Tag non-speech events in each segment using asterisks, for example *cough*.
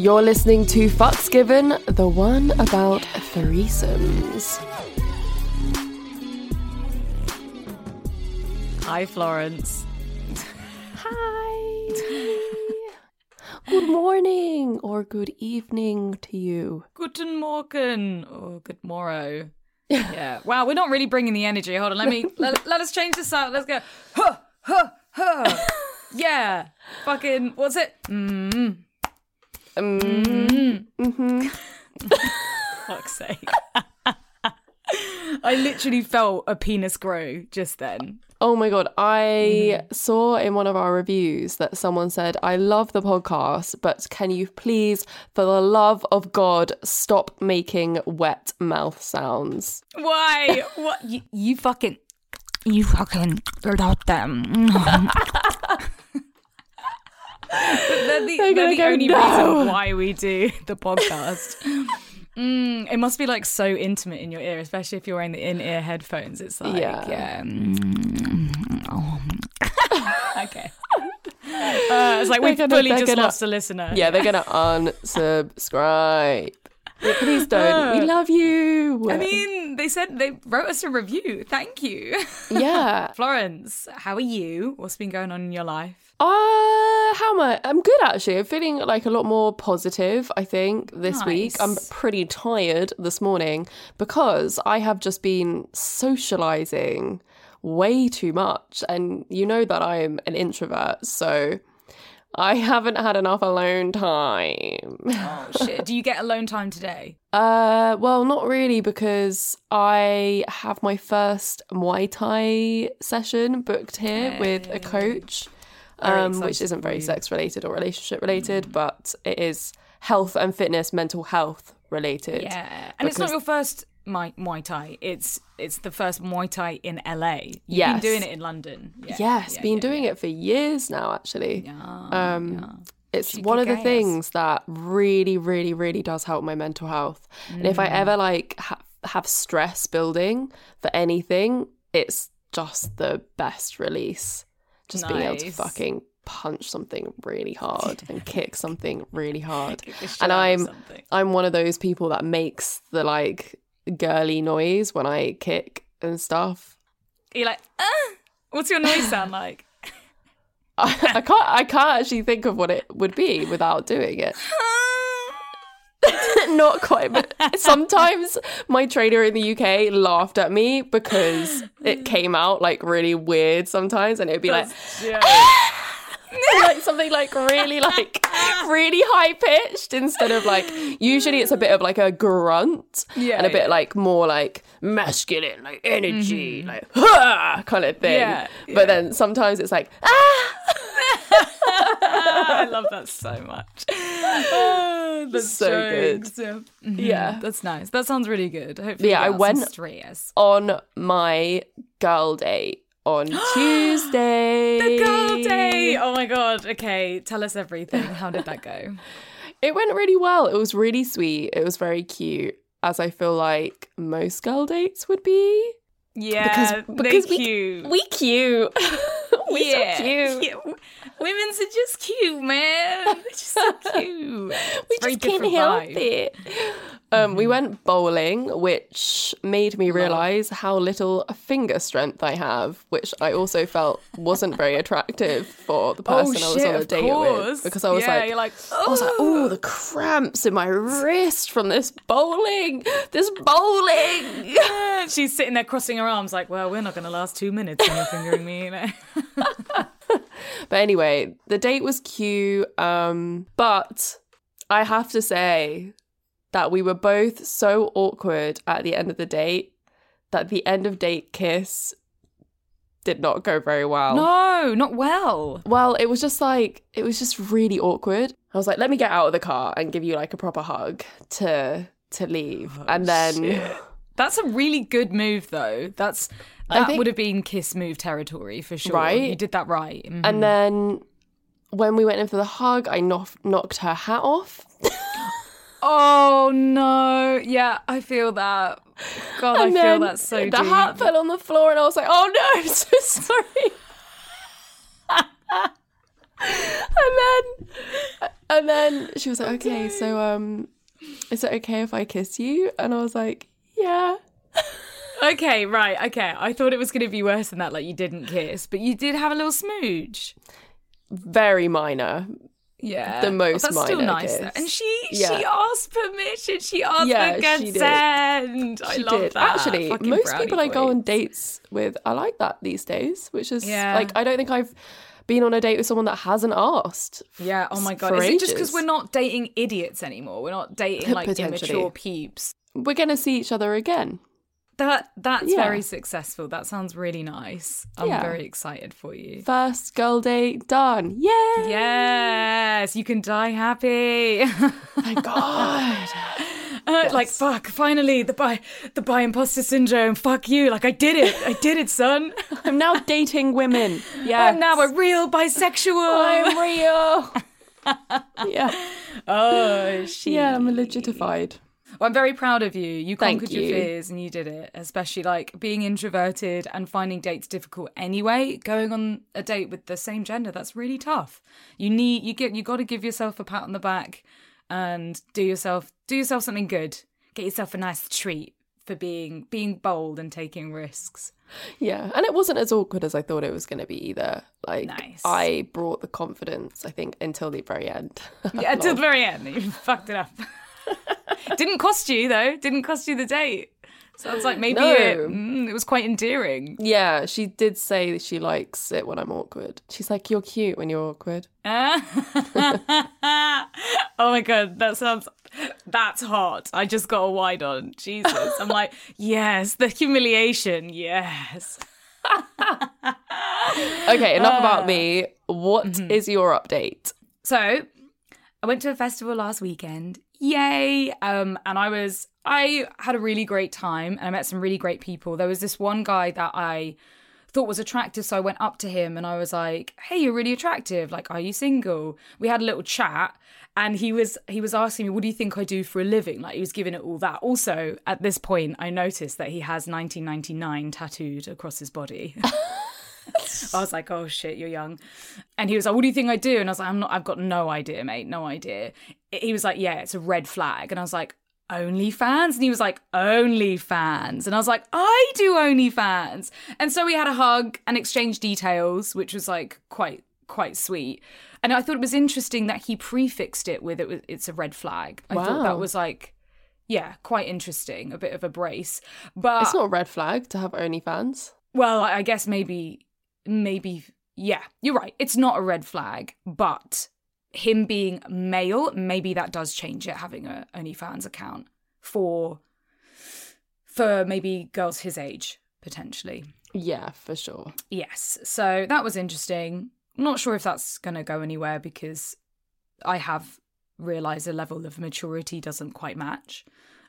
You're listening to Fucks Given, the one about threesomes. Hi, Florence. Hi. good morning or good evening to you. Guten Morgen or good morrow. *laughs* Yeah. Wow, we're not really bringing the energy. Hold on, let me let, let us change this out. Let's go. Huh, huh, huh. *laughs* Yeah. Fucking what's it? Mm. Mm. hmm *laughs* Fuck's sake. *laughs* I literally felt a penis grow just then. Oh my god, I saw in one of our reviews that someone said, I love the podcast, but can you please, for the love of God, stop making wet mouth sounds? Why? *laughs* What? You, you fucking. You fucking love them. They're the, They're they're the go, only "No." reason why we do the podcast. Mm, it must be like so intimate in your ear, especially if you're wearing the in-ear headphones. It's like, Yeah. yeah. mm, *laughs* okay. Uh, it's like we've gonna- fully just gonna- lost a listener. Yeah, they're gonna *laughs* unsubscribe. Please don't. We love you. I mean, they said they wrote us a review. Thank you. yeah. *laughs* Florence, how are you? What's been going on in your life? Uh, how am I? I'm good actually. I'm feeling like a lot more positive, I think, this week. I'm pretty tired this morning because I have just been socializing way too much. And you know that I'm an introvert, so I haven't had enough alone time. *laughs* Oh shit! Do you get alone time today? Uh, well, not really because I have my first Muay Thai session booked here with a coach, um, which isn't very sex related or relationship related, but it is health and fitness, mental health related. Yeah, and it's not your first Muay, Muay Thai. It's it's the first Muay Thai in LA. You've Yes. been doing it in London. Yeah, Yes, yeah, been yeah, doing it for years now. Actually, Yeah, um, it's one of the things that really, really, really does help my mental health. And if I Mm. ever like ha- have stress building for anything, it's just the best release. Just being able to fucking punch something really hard *laughs* and kick something really hard. Kick the shit And I'm. I'm one of those people that makes the like girly noise when I kick and stuff. You're like, ah! what's your noise *laughs* sound like? I, I can't I can't actually think of what it would be without doing it. *laughs* *laughs* Not quite, but sometimes my trainer in the UK laughed at me because it mm. came out like really weird sometimes, and it'd be like, Yeah. *laughs* *laughs* like something like really like *laughs* really high pitched instead of like usually it's a bit of like a grunt Yeah, and a bit yeah. like more like masculine like energy like "Hah!" kind of thing Yeah, but then sometimes it's like ah *laughs* I love that so much. Oh, that's So good. jokes. Yeah. Mhm. Yeah. that's nice. That sounds really good. Hopefully, Yeah, I get out some went- on my girl date on *gasps* Tuesday. The girl day. Oh my god. Okay, tell us everything. How did that go? *laughs* It went really well. It was really sweet. It was very cute, as I feel like most girl dates would be. Yeah, because they we- cute. We cute. *laughs* we yeah, so cute. Yeah. Women's are just cute, man. They're just so *laughs* cute. We just can't help vibe. it. Um, we went bowling, which made me realize how little finger strength I have, which I also felt wasn't very attractive for the person I was Oh, on a date course. with. Because I was Yeah, like, like, I was like, oh, the cramps in my wrist from this bowling, this bowling. She's sitting there crossing her arms, like, well, we're not going to last two minutes when you're fingering me. You know? *laughs* But anyway, the date was cute. Um, but I have to say that we were both so awkward at the end of the date that the end of date kiss did not go very well. No, not well. Well, it was just like it was just really awkward. I was like, let me get out of the car and give you like a proper hug to to leave. and then That's a really good move, though. That's that think- would have been kiss move territory for sure. Right? You did that right. Mhm. and then when we went in for the hug, I knock- knocked her hat off. *laughs* oh no, yeah, I feel that. God, I feel that so the deep. hat fell on the floor, and I was like, "Oh no, *laughs* I'm so sorry." *laughs* and then And then she was like, okay, so um, is it okay if I kiss you? And I was like, yeah. Okay, right. Okay. I thought it was going to be worse than that, like you didn't kiss, but you did have a little smooch. Very minor. Yeah. The oh, most That's still nice. though. And she she asked permission. She asked Yeah, for consent. I She love did. that. Actually, Fucking most people I go on dates with, I like that these days, which is Yeah. like, I don't think I've been on a date with someone that hasn't asked. Yeah. Oh my god. Is it just because we're not dating idiots anymore? We're not dating *laughs* like immature peeps. We're going to see each other again. That that's Yeah. very successful. That sounds really nice. I'm Yeah. very excited for you. First girl date done. Yay! Yes, you can die happy. *laughs* my God. *laughs* Uh, Like fuck, finally the bi the bi imposter syndrome. Fuck you. Like I did it. I did it, son. *laughs* I'm now dating women. Yeah. I'm now a real bisexual. I'm real. yeah. oh shit. Yeah, I'm legitified. Well, I'm very proud of you. You Thank conquered your fears and you did it. Especially like being introverted and finding dates difficult anyway. Going on a date with the same gender, that's really tough. You need you get you got to give yourself a pat on the back and do yourself do yourself something good. Get yourself a nice treat for being being bold and taking risks. Yeah, and it wasn't as awkward as I thought it was going to be either. Like, Nice. I brought the confidence, I think, until the very end. Yeah, until the *laughs* very end, you fucked it up. *laughs* Didn't cost you though. Didn't cost you the date. Sounds like maybe No. it, mm, it was quite endearing. yeah, she did say that she likes it when I'm awkward. She's like, "You're cute when you're awkward." *laughs* oh my god, that sounds that's hot. I just got a wide on. Jesus. I'm like, *laughs* yes, the humiliation, yes. Okay, enough about me. What is your update? So I went to a festival last weekend. Yay. Um, and I was I had a really great time and I met some really great people. There was this one guy that I thought was attractive, so I went up to him and I was like, "Hey, you're really attractive. Like, are you single?" We had a little chat, and he was he was asking me, "What do you think I do for a living?" Like, he was giving it all that. Also, at this point, I noticed that he has 1999 tattooed across his body. *laughs* *laughs* I was like, "Oh shit, you're young," and he was like, "What do you think I do?" And I was like, "I'm not. I've got no idea, mate. No idea." He was like, "Yeah, it's a red flag," and I was like. OnlyFans? And he was like, OnlyFans. And I was like, I do OnlyFans. And so we had a hug and exchanged details, which was like quite, quite sweet. And I thought it was interesting that he prefixed it with it was it's a red flag. I thought that was like, yeah, quite interesting, a bit of a brace. But It's not a red flag to have OnlyFans. well, I guess maybe, maybe, yeah, you're right. It's not a red flag, but him being male, maybe that does change it. Having a OnlyFans account for, for maybe girls his age potentially. Yeah, for sure. Yes, so that was interesting. Not sure if that's going to go anywhere because I have realized a level of maturity doesn't quite match.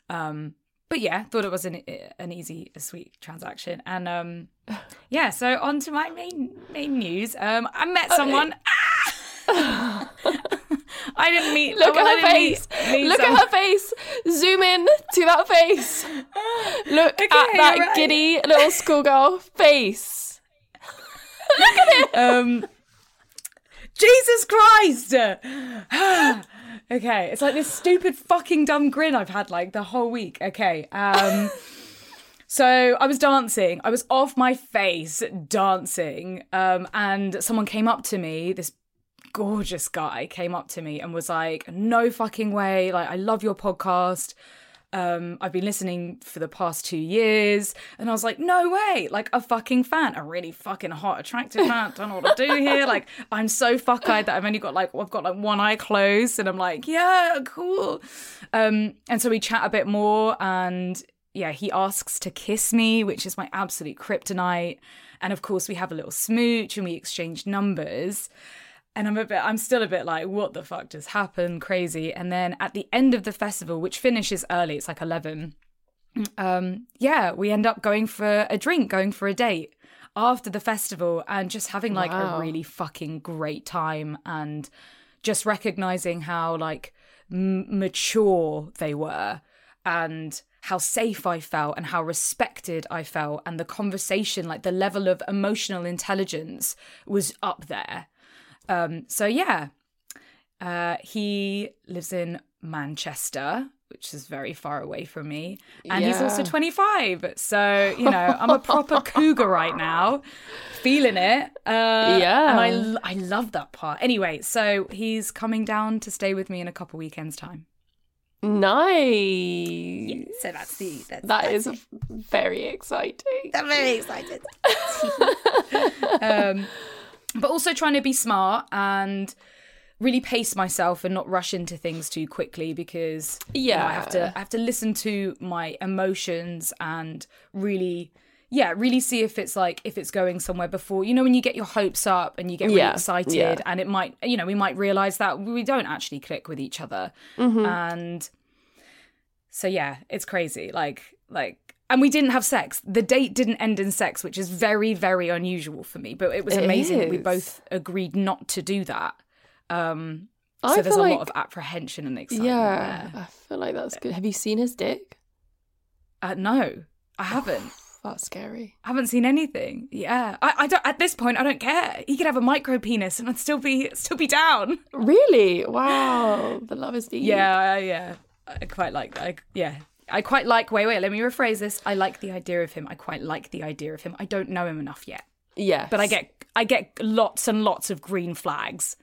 Um, but yeah, thought it was an an easy, a sweet transaction, and um, *sighs* yeah. So on to my main main news. Um, I met someone. *laughs* I didn't meet. Look at her didn't meet- face. meet Look someone- at her face. Zoom in to that face. *laughs* Look at that right. giddy little schoolgirl face. Look at it. *laughs* Um Jesus Christ! *gasps* *sighs* *gasps* okay, it's like this stupid fucking dumb grin I've had like the whole week. Okay. Um *laughs* so I was dancing. I was off my face dancing. Um and someone came up to me, this gorgeous guy came up to me and was like, "No fucking way. Like I love your podcast." Um, I've been listening for the past two years, and I was like, no way, like a fucking fan, a really fucking hot, attractive fan. Don't know what to do here. Like, I'm so fuck eyed that I've only got like, I've got like one eye closed, and I'm like, yeah, cool. Um, and so we chat a bit more, and yeah, he asks to kiss me, which is my absolute kryptonite. And of course, we have a little smooch and we exchange numbers. And I'm a bit, I'm still a bit like, what the fuck just happened? Crazy. And then at the end of the festival, which finishes early, it's like 11, um, yeah, we end up going for a drink, going for a date after the festival and just having like Wow. a really fucking great time and just recognizing how like m- mature they were and how safe I felt and how respected I felt and the conversation like the level of emotional intelligence was up there um so yeah Uh, he lives in Manchester, which is very far away from me. And he's also 25. So, you know, I'm a proper *laughs* cougar right now, feeling it. Uh, Yeah. And I, I love that part. Anyway, so he's coming down to stay with me in a couple weekends' time. Nice. So that's the. That's, That is very exciting. I'm very excited. *laughs* *laughs* um, but also trying to be smart and really pace myself and not rush into things too quickly because you know, I have to Yeah. I have to listen to my emotions and really yeah really see if it's like if it's going somewhere before you know when you get your hopes up and you get really Yeah, excited yeah. and it might you know we might realize that we don't actually click with each other Mm-hmm. and so yeah it's crazy like like and we didn't have sex the date didn't end in sex which is very very unusual for me but it was It amazing that we both agreed not to do that um I so there's a feel lot of apprehension and excitement Yeah, there. I feel like that's good. Have you seen his dick? Uh, no i haven't *sighs* That's scary. I haven't seen anything. Yeah, I, I don't. At this point, I don't care. He could have a micro penis and I'd still be still be down. Really? Wow. The love is deep. Yeah, yeah. I quite like that. I, yeah, I quite like. Wait, wait. Let me rephrase this. I like the idea of him. I quite like the idea of him. I don't know him enough yet, Yeah. but I get I get lots and lots of green flags.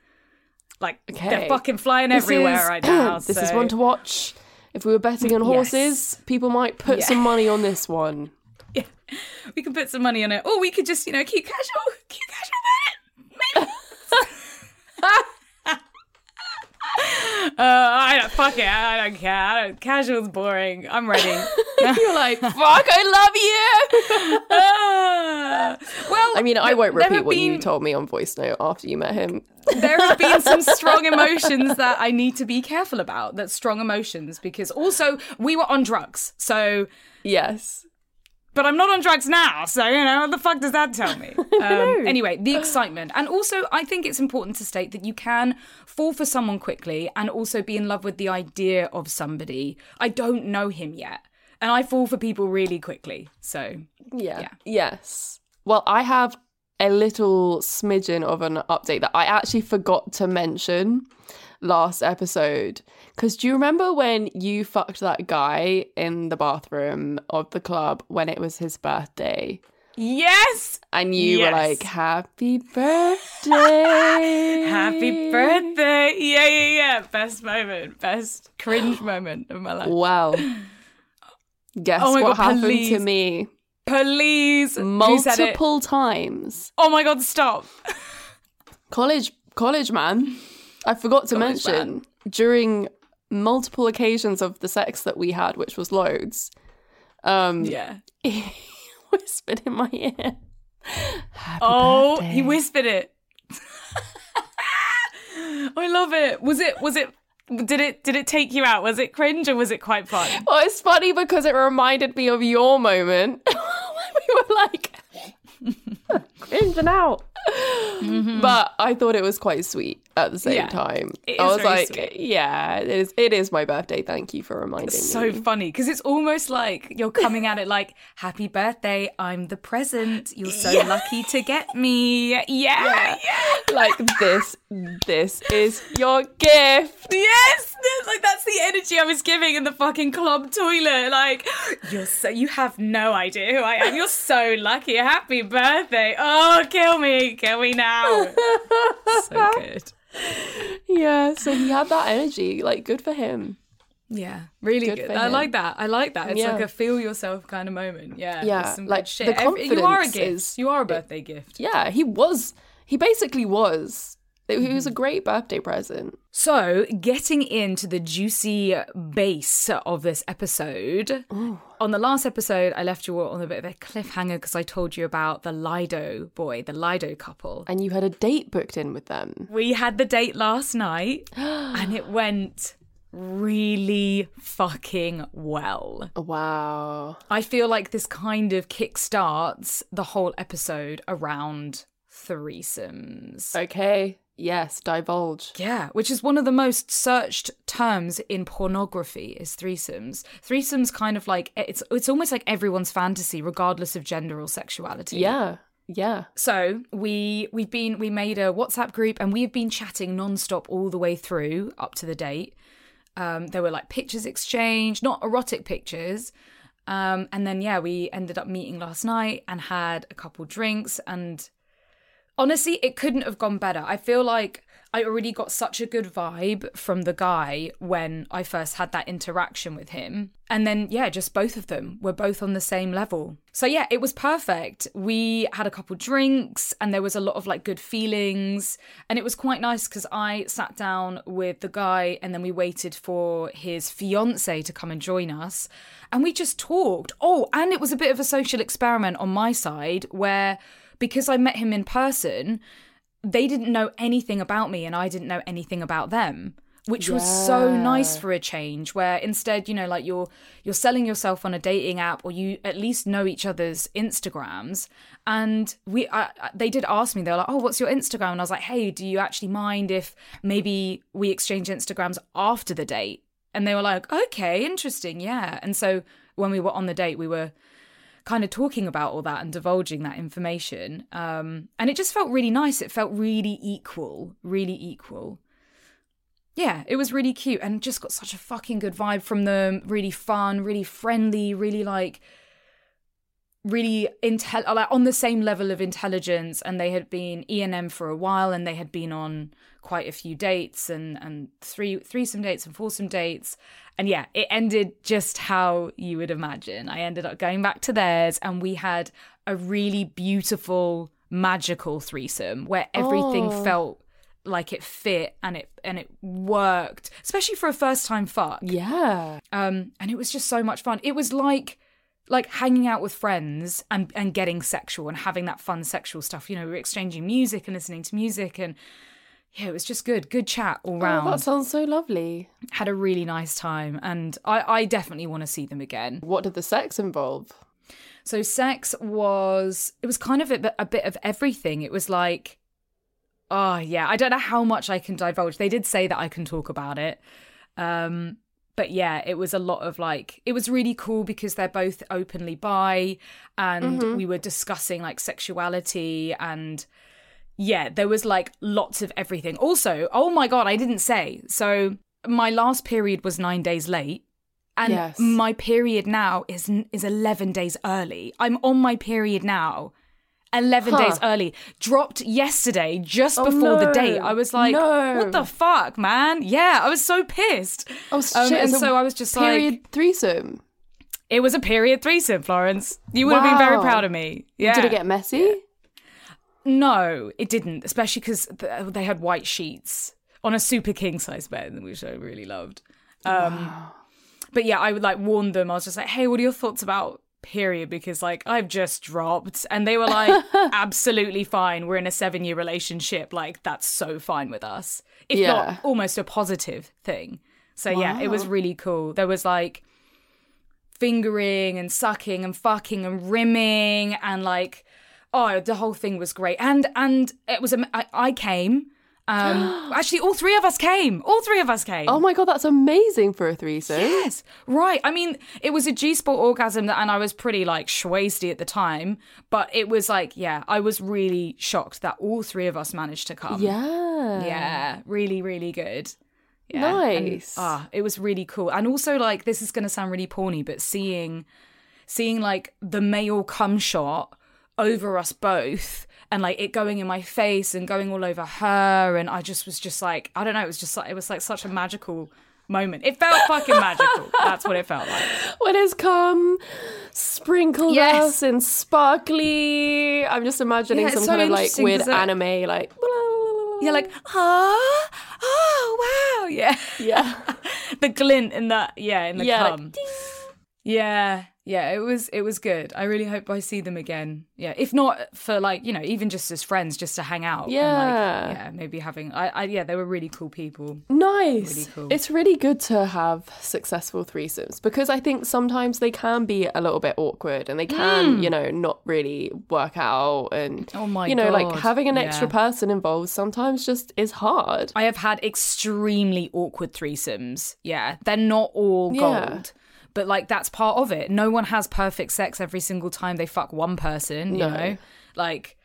Like Okay. they're fucking flying This everywhere is- right now. *clears throat* this is one to watch. If we were betting on Yes. horses, people might put Yeah. some money on this one. *laughs* Yeah, we can put some money on it, or we could just you know keep casual, keep casual about it. Maybe. *laughs* *laughs* uh, I don't fuck it. I don't care. I don't, casual's boring. I'm ready. *laughs* You're like, fuck, I love you. Ah. well, I mean, I won't there have repeat what you told me on voice note after you met him. there have been some *laughs* strong emotions that I need to be careful about. That's strong emotions because also we were on drugs. So, Yes. But I'm not on drugs now. So, you know, what the fuck does that tell me? *laughs* Um, anyway, the excitement. And also, I think it's important to state that you can fall for someone quickly and also be in love with the idea of somebody. I don't know him yet. And I fall for people really quickly. So, Yeah. Yeah. Yes. Well, I have a little smidgen of an update that I actually forgot to mention last episode. Because do you remember when you fucked that guy in the bathroom of the club when it was his birthday? yes! And you were like, Happy birthday. *laughs* Happy birthday! Yeah, yeah, yeah. Best moment, best cringe moment of my life. Wow. Guess Oh what God, happened to me? Please, Who said it? Multiple times. Oh my god, stop! college college man i forgot to College mention during multiple occasions of the sex that we had which was loads um Yeah. *laughs* he whispered in my ear Happy Oh, birthday." he whispered it. I love it. Was it? Was it? Did it? Did it take you out? Was it cringe or was it quite fun? well it's funny because it reminded me of your moment *laughs* when we were like *laughs* cringing out but i thought it was quite sweet at the same. Yeah, time i was like sweet. yeah it is it is my birthday thank you for reminding me. it's So me So funny because it's almost like you're coming at it like, "Happy birthday! I'm the present. You're so lucky to get me." Yeah, yeah. like this this is your gift Yes, like that's the energy I was giving in the fucking club toilet. Like, you're so you have no idea who I am. You're so lucky. Happy birthday. Oh, kill me, kill me now. so *laughs* good. Yeah so he had that energy like good for him Yeah, really Good good. I him. like that. I like that. It's Yeah. like a feel yourself kind of moment. Yeah, Yeah, some like, good shit. the Every- you are a gift. is- you are a birthday gift. yeah he was he basically was it, was a mm-hmm. great birthday present So, getting into the juicy base of this episode. On the last episode, I left you all on a bit of a cliffhanger because I told you about the Lido boy, the Lido couple. and you had a date booked in with them We had the date last night *gasps* and it went really fucking well. wow I feel like this kind of kickstarts the whole episode around threesomes. okay yes divulge Yeah, which is one of the most searched terms in pornography is threesomes. Threesomes kind of like it's it's almost like everyone's fantasy regardless of gender or sexuality. yeah Yeah. So we we've been we made a WhatsApp group and we've been chatting nonstop all the way through up to the date. Um, there were like pictures exchanged, not erotic pictures. Um, and then yeah, we ended up meeting last night and had a couple drinks. And honestly, it couldn't have gone better. I feel like I already got such a good vibe from the guy when I first had that interaction with him. And then, yeah, just both of them were both on the same level. So, yeah, it was perfect. We had a couple drinks and there was a lot of like good feelings. And it was quite nice because I sat down with the guy and then we waited for his fiance to come and join us. And we just talked. Oh, and it was a bit of a social experiment on my side where because I met him in person, they didn't know anything about me and I didn't know anything about them which was so nice for a change where instead you know like you're you're selling yourself on a dating app or you at least know each other's instagrams. And we I, they did ask me they were like oh what's your instagram? And i was like hey do you actually mind if maybe we exchange instagrams after the date? And they were like okay interesting yeah. And so when we were on the date we were kind of talking about all that and divulging that information. Um, and it just felt really nice. It felt really equal, really equal. Yeah, it was really cute and just got such a fucking good vibe from them. Really fun, really friendly, really like really intel like on the same level of intelligence and they had been ENM for a while and they had been on quite a few dates and and three threesome dates and foursome dates and yeah it ended just how you would imagine i ended up going back to theirs and we had a really beautiful magical threesome where everything Oh. felt like it fit and it and it worked especially for a first time fuck Yeah. um and it was just so much fun it was like like hanging out with friends and and getting sexual and having that fun sexual stuff you know we were exchanging music and listening to music and yeah it was just good good chat all Oh, round. that sounds so lovely. had a really nice time and i i definitely want to see them again. What did the sex involve? so sex was it was kind of a, bit- a bit of everything. It was like oh yeah i don't know how much i can divulge. They did say that i can talk about it um but yeah it was a lot of like it was really cool because they're both openly bi and we were discussing like sexuality and yeah there was like lots of everything. Also oh my god i didn't say. So my last period was 9 days late and Yes. my period now is is 11 days early. I'm on my period now 11 Huh. days early. Dropped yesterday just Oh, before the date. I was like No. what the fuck man? Yeah i was so pissed. Oh, Um, and it's so i was just like period like threesome. it was a period threesome florence. You would have been very proud of me. Yeah Did it get messy? No it didn't especially because they had white sheets on a super king size bed which i really loved. Um but yeah i would like warn them. I was just like hey what are your thoughts about period? Because like i've just dropped. And they were like *laughs* absolutely fine. We're in a seven year relationship. Like that's so fine with us. If Yeah. not almost a positive thing. So yeah it was really cool. There was like fingering and sucking and fucking and rimming and like oh the whole thing was great and and it was I, I came um *gasps* actually all three of us came all three of us came Oh my god, that's amazing for a threesome. Yes, right. I mean, it was a G spot orgasm that, and I was pretty like schwasty at the time, but it was like, yeah, I was really shocked that all three of us managed to come. Yeah. yeah, really, really good. Yeah, and, Nice. ah, it was really cool, and also like this is gonna sound really porny, but seeing, seeing like the male cum shot over us both. And like it going in my face and going all over her, and I just was just like I don't know. It was just like it was like such a magical moment. It felt fucking magical. *laughs* That's what it felt like. When it's come sprinkled Yes. us and sparkly. I'm just imagining Yeah, some so kind of like weird it- anime, like. You're like, ah, oh wow, yeah. yeah. *laughs* the glint in that, yeah, in the yeah. cum. ding. yeah, yeah. It was, it was good. I really hope I see them again. Yeah, if not for like, you know, even just as friends, just to hang out. and, Yeah. like, yeah. Maybe having, I, I, yeah, they were really cool people. Nice. Really cool. It's really good to have successful threesomes because I think sometimes they can be a little bit awkward and they can, you know, not really work out. And, Mm. Oh my you know, like having an extra Yeah. person involved sometimes just is hard. I have had extremely awkward threesomes. Yeah, they're not all Yeah. But like that's part of it. No one has perfect sex every single time they fuck one person, you No. know? Like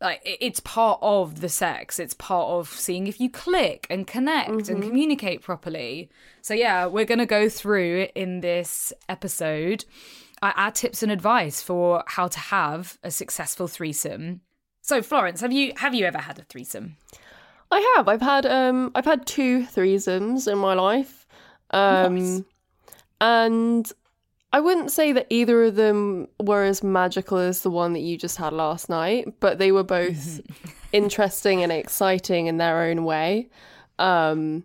like it's part of the sex it's part of seeing if you click and connect and communicate properly so yeah we're going to go through in this episode our tips and advice for how to have a successful threesome so florence have you have you ever had a threesome I have. I've had um I've had two threesomes in my life. Um Nice. And I wouldn't say that either of them were as magical as the one that you just had last night, but they were both *laughs* interesting and exciting in their own way. Um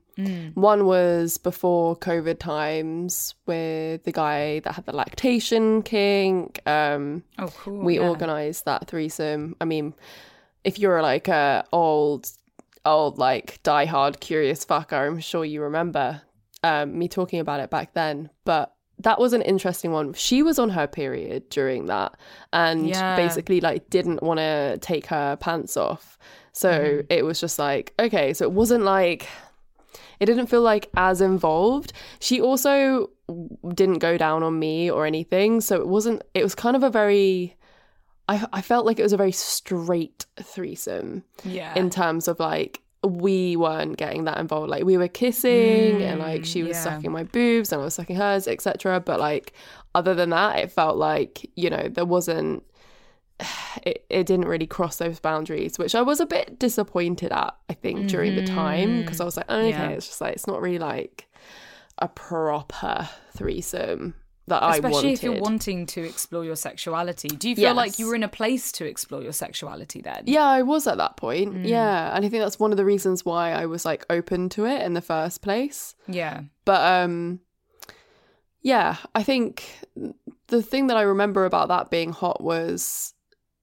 one was before COVID times with the guy that had the lactation kink. Um oh cool we yeah. organized that threesome. I mean, if you're like a old, old like diehard curious fucker, I'm sure you remember um, me talking about it back then. But that was an interesting one. She was on her period during that, and Yeah. basically like didn't want to take her pants off. So it was just like okay. So it wasn't like it didn't feel like as involved. She also didn't go down on me or anything, so it wasn't. It was kind of a very. I I felt like it was a very straight threesome yeah in terms of like we weren't getting that involved. Like we were kissing and mm, like she was yeah. sucking my boobs and I was sucking hers, etc. But like other than that, it felt like you know there wasn't. *sighs* It, it didn't really cross those boundaries, which I was a bit disappointed at. I think during the time mm-hmm. because I was like, oh, okay, Yeah. it's just like it's not really like a proper threesome that I Especially wanted. if you're wanting to explore your sexuality. Do you feel like you were in a place to explore your sexuality then? Yeah, I was at that point. Mm. Yeah, and I think that's one of the reasons why I was like open to it in the first place. Yeah. But um yeah, I think the thing that I remember about that being hot was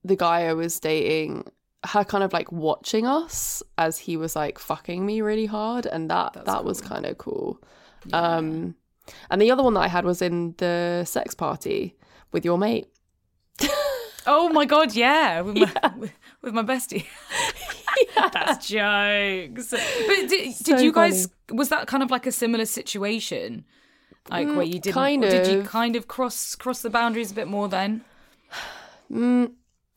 the guy I was dating her kind of like watching us as he was like fucking me really hard and that That's that was kind of cool. Um and the other one that I had was in the sex party with your mate. *laughs* Oh my god, yeah, with my, with, *laughs* with my bestie. *laughs* That's jokes. But did, did you guys? Was that kind of like a similar situation, like where you didn't? kind or Did you of. kind of cross cross the boundaries a bit more then? *sighs* Mm,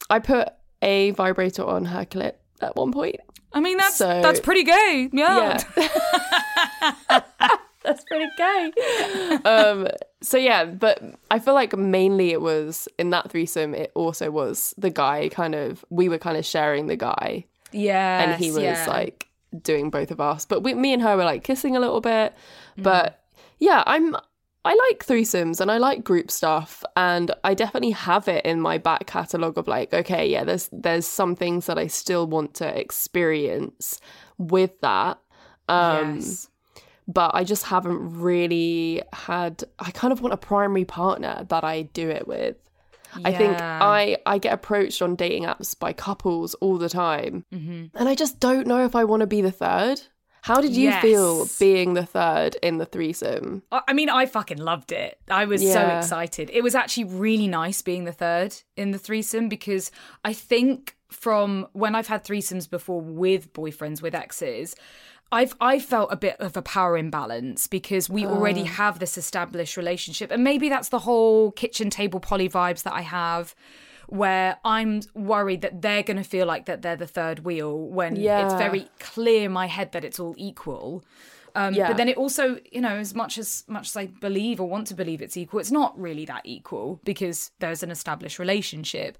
I put a vibrator on her clit at one point. I mean, that's So- that's pretty gay. Yeah. Yeah. That's pretty gay. um, so yeah, but I feel like mainly it was in that threesome. It also was the guy kind of. We were kind of sharing the guy, Yeah. and he was like doing both of us. But we, me and her were like kissing a little bit. But yeah, I'm. I like threesomes and I like group stuff, and I definitely have it in my back catalogue of like, okay, yeah, there's there's some things that I still want to experience with that. Um, yes. But I just haven't really had. I kind of want a primary partner that I do it with. I think I I get approached on dating apps by couples all the time, Mm-hmm. and I just don't know if I want to be the third. How did you feel being the third in the threesome? I I mean, I fucking loved it. I was so excited. It was actually really nice being the third in the threesome because I think from when I've had threesomes before with boyfriends, with exes, I've I felt a bit of a power imbalance because we already have this established relationship, and maybe that's the whole kitchen table poly vibes that I have. Where I'm worried that they're going to feel like that they're the third wheel when it's very clear in my head that it's all equal. Um, Yeah. But then it also, you know, as much as much as I believe or want to believe it's equal, it's not really that equal because there's an established relationship.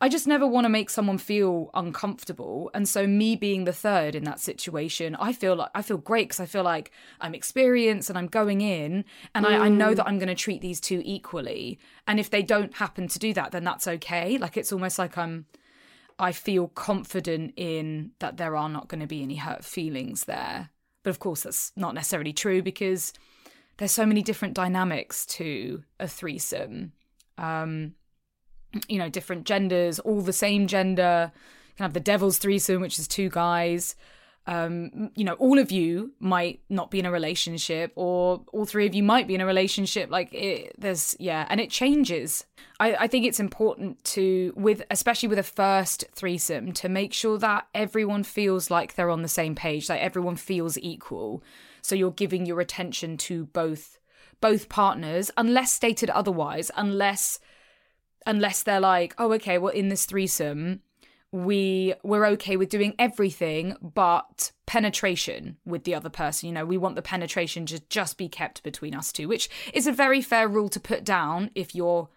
I just never want to make someone feel uncomfortable, and so me being the third in that situation, I feel like I feel great because I feel like I'm experienced and I'm going in, and I, I know that I'm going to treat these two equally. And if they don't happen to do that, then that's okay. Like it's almost like I'm I feel confident in that there are not going to be any hurt feelings there. But of course, that's not necessarily true because there's so many different dynamics to a threesome. Um, you know, different genders, all the same gender. You can have the devil's threesome, which is two guys. Um, you know, all of you might not be in a relationship, or all three of you might be in a relationship. Like, it, there's, yeah, and it changes. I, I think it's important to, with especially with a first threesome, to make sure that everyone feels like they're on the same page, like everyone feels equal. So you're giving your attention to both both partners, unless stated otherwise, unless unless they're like, oh, okay, well, in this threesome, we we're okay with doing everything but penetration with the other person. You know we want the penetration to just be kept between us two which is a very fair rule to put down if you're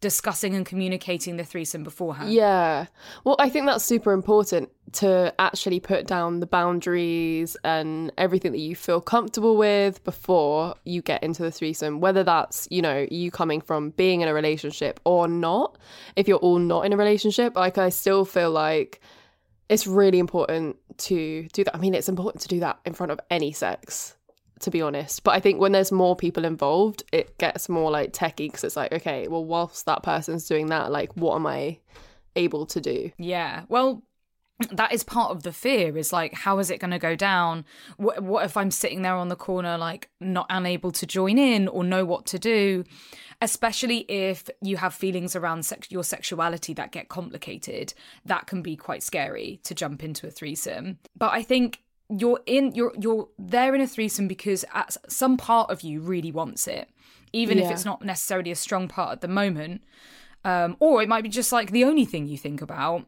discussing and communicating the threesome beforehand Yeah. Well, I think that's super important to actually put down the boundaries and everything that you feel comfortable with before you get into the threesome, whether that's, you know, you coming from being in a relationship or not. If you're all not in a relationship, like I still feel like it's really important to do that. I mean, it's important to do that in front of any sex to be honest. But I think when there's more people involved, it gets more like techie because it's like, okay, well, whilst that person's doing that, like, what am I able to do? Yeah. Well, that is part of the fear is like how is it going to go down what, what if i'm sitting there on the corner like not unable to join in or know what to do especially if you have feelings around sex- your sexuality that get complicated that can be quite scary to jump into a threesome but i think you're in you're you're there in a threesome because at some part of you really wants it even if it's not necessarily a strong part at the moment um, or it might be just like the only thing you think about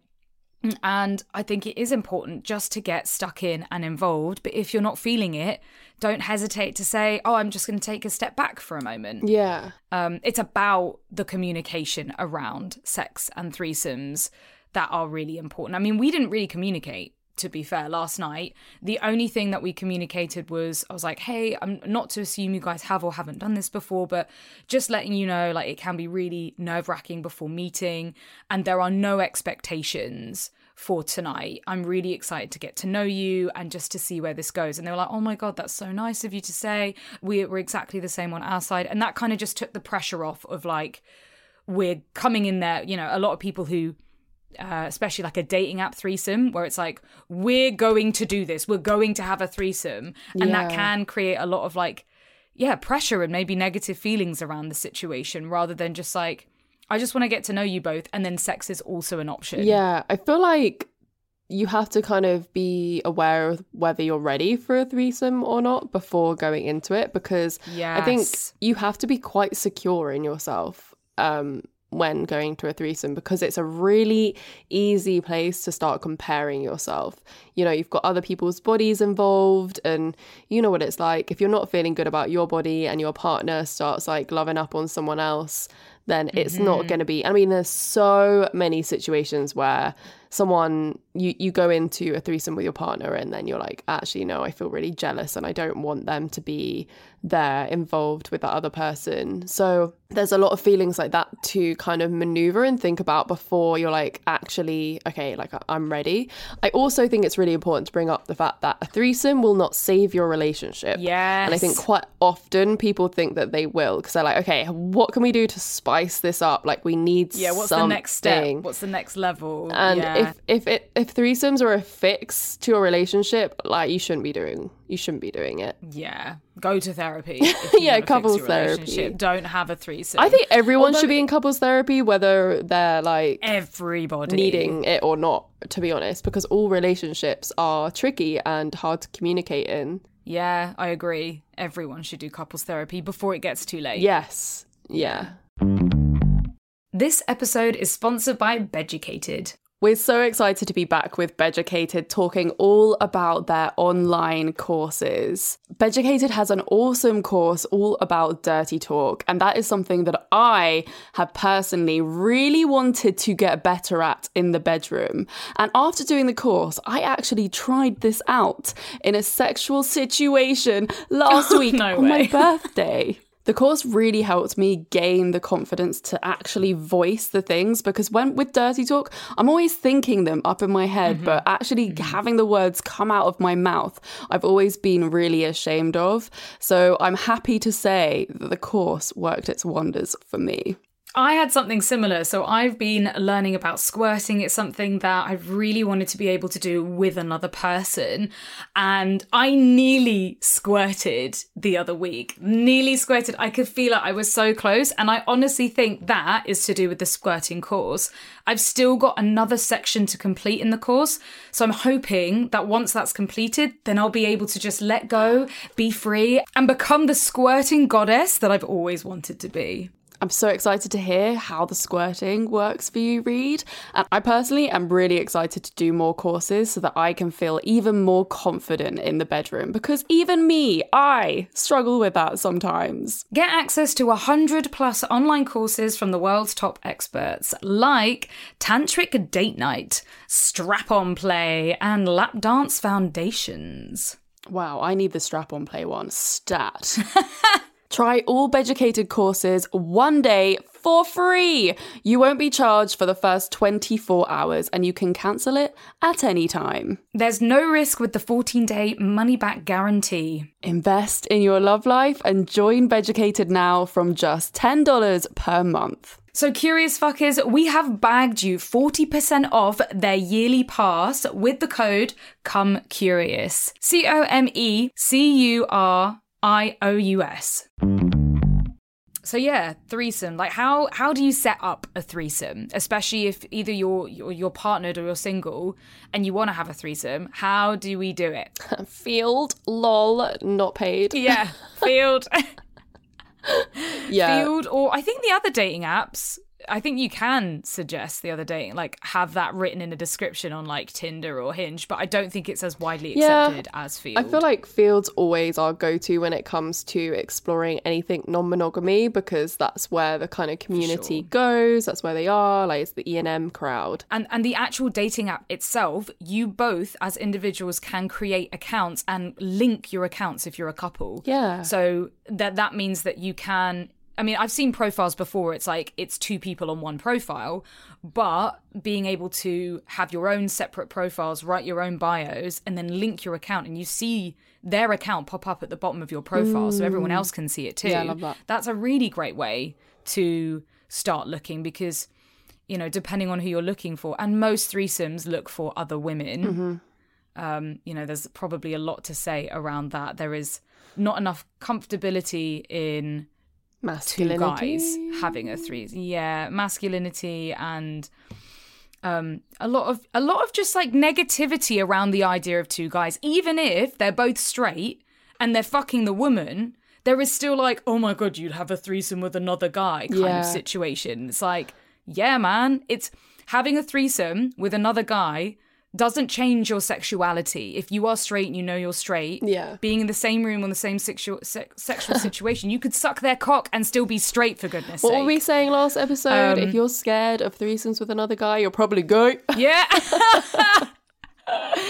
and I think it is important just to get stuck in and involved. But if you're not feeling it, don't hesitate to say, Oh, I'm just going to take a step back for a moment. Yeah. Um, it's about the communication around sex and threesomes that are really important. I mean, we didn't really communicate. To be fair, last night, the only thing that we communicated was I was like, hey, I'm not to assume you guys have or haven't done this before, but just letting you know, like, it can be really nerve wracking before meeting, and there are no expectations for tonight. I'm really excited to get to know you and just to see where this goes. And they were like, oh my God, that's so nice of you to say. We, we're exactly the same on our side. And that kind of just took the pressure off of like, we're coming in there, you know, a lot of people who, uh, especially like a dating app threesome, where it's like, we're going to do this, we're going to have a threesome. And that can create a lot of like, yeah, pressure and maybe negative feelings around the situation rather than just like, I just want to get to know you both. And then sex is also an option. Yeah. I feel like you have to kind of be aware of whether you're ready for a threesome or not before going into it because I think you have to be quite secure in yourself um, when going to a threesome because it's a really easy place to start comparing yourself. You know, you've got other people's bodies involved, and you know what it's like. If you're not feeling good about your body and your partner starts like loving up on someone else, then it's not mm-hmm. going to be. I mean, there's so many situations where someone you you go into a threesome with your partner and then you're like actually no i feel really jealous and i don't want them to be there involved with that other person. So there's a lot of feelings like that to kind of maneuver and think about before you're like actually okay like i'm ready. I also think it's really important to bring up the fact that a threesome will not save your relationship. Yeah, and i think quite often people think that they will because they're like okay what can we do to spice this up like we need Yeah, what's something. the next step? What's the next level? And yeah. if if it if threesomes are a fix to a relationship, like you shouldn't be doing you shouldn't be doing it. yeah, go to therapy. *laughs* Yeah, couples therapy. Don't have a threesome. I think everyone Although- should be in couples therapy, whether they're like everybody needing it or not. To be honest, because all relationships are tricky and hard to communicate in. Yeah, I agree. Everyone should do couples therapy before it gets too late. Yes, yeah. This episode is sponsored by Beducated. We're so excited to be back with Beducated talking all about their online courses. Beducated has an awesome course all about dirty talk, and that is something that I have personally really wanted to get better at in the bedroom. And after doing the course, I actually tried this out in a sexual situation last *laughs* oh, week no on my *laughs* birthday. The course really helped me gain the confidence to actually voice the things because when with dirty talk, I'm always thinking them up in my head, mm-hmm. but actually mm-hmm. having the words come out of my mouth, I've always been really ashamed of. So I'm happy to say that the course worked its wonders for me. I had something similar. So I've been learning about squirting. It's something that I really wanted to be able to do with another person. And I nearly squirted the other week. Nearly squirted. I could feel it. I was so close. And I honestly think that is to do with the squirting course. I've still got another section to complete in the course. So I'm hoping that once that's completed, then I'll be able to just let go, be free, and become the squirting goddess that I've always wanted to be. I'm so excited to hear how the squirting works for you, Reed. And I personally am really excited to do more courses so that I can feel even more confident in the bedroom because even me, I struggle with that sometimes. Get access to 100 plus online courses from the world's top experts, like Tantric Date Night, Strap On Play, and Lap Dance Foundations. Wow, I need the strap on play one. Stat. *laughs* Try all Beducated courses one day for free. You won't be charged for the first 24 hours and you can cancel it at any time. There's no risk with the 14 day money back guarantee. Invest in your love life and join Beducated now from just $10 per month. So, curious fuckers, we have bagged you 40% off their yearly pass with the code Come Curious. C O M E C U R I O U S. So yeah, threesome. Like how how do you set up a threesome, especially if either you're you're, you're partnered or you're single and you want to have a threesome? How do we do it? *laughs* Feeld, lol, not paid. Yeah, *laughs* Feeld, *laughs* Yeah. Feeld, or I think the other dating apps. I think you can suggest the other day, like have that written in a description on like Tinder or Hinge, but I don't think it's as widely Yeah. accepted as Feeld. I feel like Feeld's always are go to when it comes to exploring anything non monogamy because that's where the kind of community goes. That's where they are. Like it's the E and M crowd. and and the actual dating app itself you both as individuals can create accounts and link your accounts if you're a couple Yeah. so that that means that you can I mean, I've seen profiles before. It's like it's two people on one profile, but being able to have your own separate profiles, write your own bios, and then link your account, and you see their account pop up at the bottom of your profile, so everyone else can see it too. Mm. Yeah, I love that. That's a really great way to start looking because you know, depending on who you're looking for. And most threesomes look for other women. Mm-hmm. Um, you know, there's probably a lot to say around that. There is not enough comfortability in two guys having a threesome. Yeah, masculinity and um a lot of a lot of just like negativity around the idea of two guys even if they're both straight and they're fucking the woman there is still like oh my god you'd have a threesome with another guy kind Yeah. of situation it's like yeah man it's having a threesome with another guy doesn't change your sexuality if you are straight and you know you're straight Yeah. being in the same room on the same sexual se- sexual *laughs* situation you could suck their cock and still be straight for goodness sake. What sake were we saying last episode? Um, if you're scared of threesomes with another guy, you're probably gay. *laughs* Yeah. *laughs*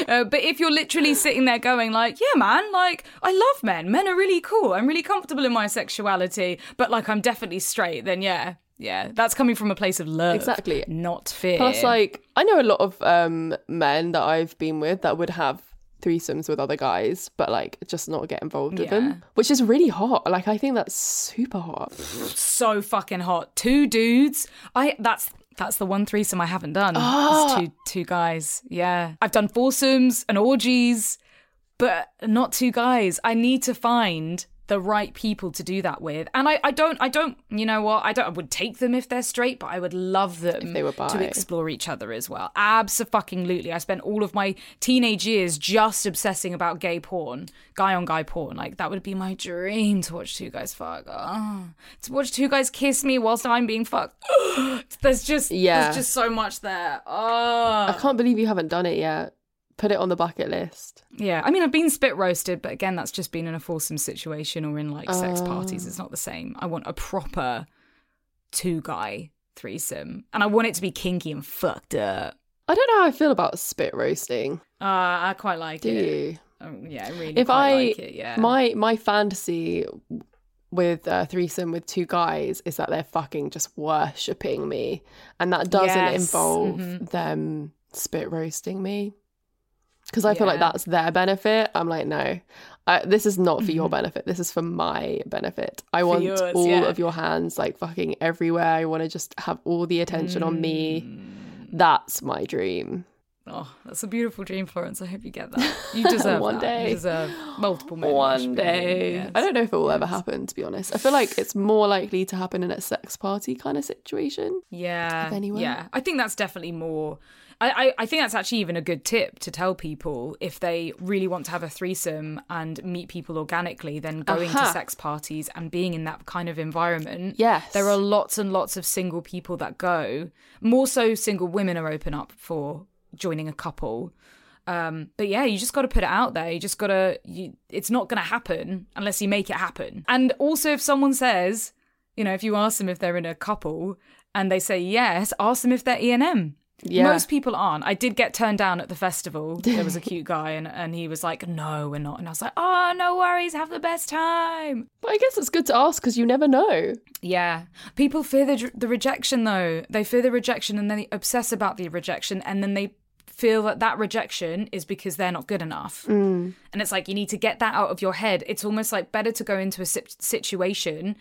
Uh, but if you're literally sitting there going like, yeah, man, like I love men. Men are really cool. I'm really comfortable in my sexuality, but like I'm definitely straight. Then yeah, yeah, that's coming from a place of love, Exactly. not fear. Plus, like, I know a lot of um, men that I've been with that would have threesomes with other guys, but like just not get involved with Yeah. them, which is really hot. Like, I think that's super hot. so fucking hot. Two dudes. I that's that's the one threesome I haven't done. Ah. It's two two guys. Yeah, I've done foursomes and orgies, but not two guys. I need to find the right people to do that with. And I, I don't I don't you know what I don't I would take them if they're straight, but I would love them they were bi. to explore each other as well. Absolutely. I spent all of my teenage years just obsessing about gay porn, guy on guy porn. Like that would be my dream to watch two guys fuck. Ah. to watch two guys kiss me whilst I'm being fucked. *gasps* there's just Yeah. there's just so much there. Oh. I Oh. can't believe you haven't done it yet. Put it on the bucket list. Yeah. I mean I've been spit roasted, but again that's just been in a foursome situation or in like sex parties. It's not the same. I want a proper two guy threesome. And I want it to be kinky and fucked up. I don't know how I feel about spit roasting. Uh, I quite like Do it. you? Um, yeah, I really If quite I like it. Yeah, my my fantasy with a threesome with two guys is that they're fucking just worshipping me, and that doesn't Yes, involve mhm. them spit roasting me. Because I feel like that's their benefit. I'm like, no, this is not for your Mhm. benefit. This is for my benefit. I want yours, all yeah. of your hands like fucking everywhere. I want to just have all the attention on me. Mm. That's my dream. Oh, that's a beautiful dream, Florence. I hope you get that. *laughs* You deserve One that. day. You deserve multiple men. One day. I don't know if it will ever happen, to be honest. I feel like it's more likely to happen in a sex party kind of situation. Yeah, If anyone. yeah. I think that's definitely more. I, I, I think that's actually even a good tip to tell people if they really want to have a threesome and meet people organically, then going to Uh-huh. sex parties and being in that kind of environment. Yes. There are lots and lots of single people that go. More so, single women are open up for joining a couple. Um, but yeah, you just got to put it out there. You just got to. It's not going to happen unless you make it happen. And also, if someone says, you know, if you ask them if they're in a couple and they say yes, ask them if they're E and M. Yeah. Most people aren't. I did get turned down at the festival. There was a cute guy, and, and he was like, "No, we're not." And I was like, "Oh, no worries. Have the best time." But I guess it's good to ask because you never know. Yeah. People fear the, the rejection, though. They fear the rejection and then they obsess about the rejection and then they feel that that rejection is because they're not good enough. Mm. And it's like you need to get that out of your head. It's almost like better to go into a situation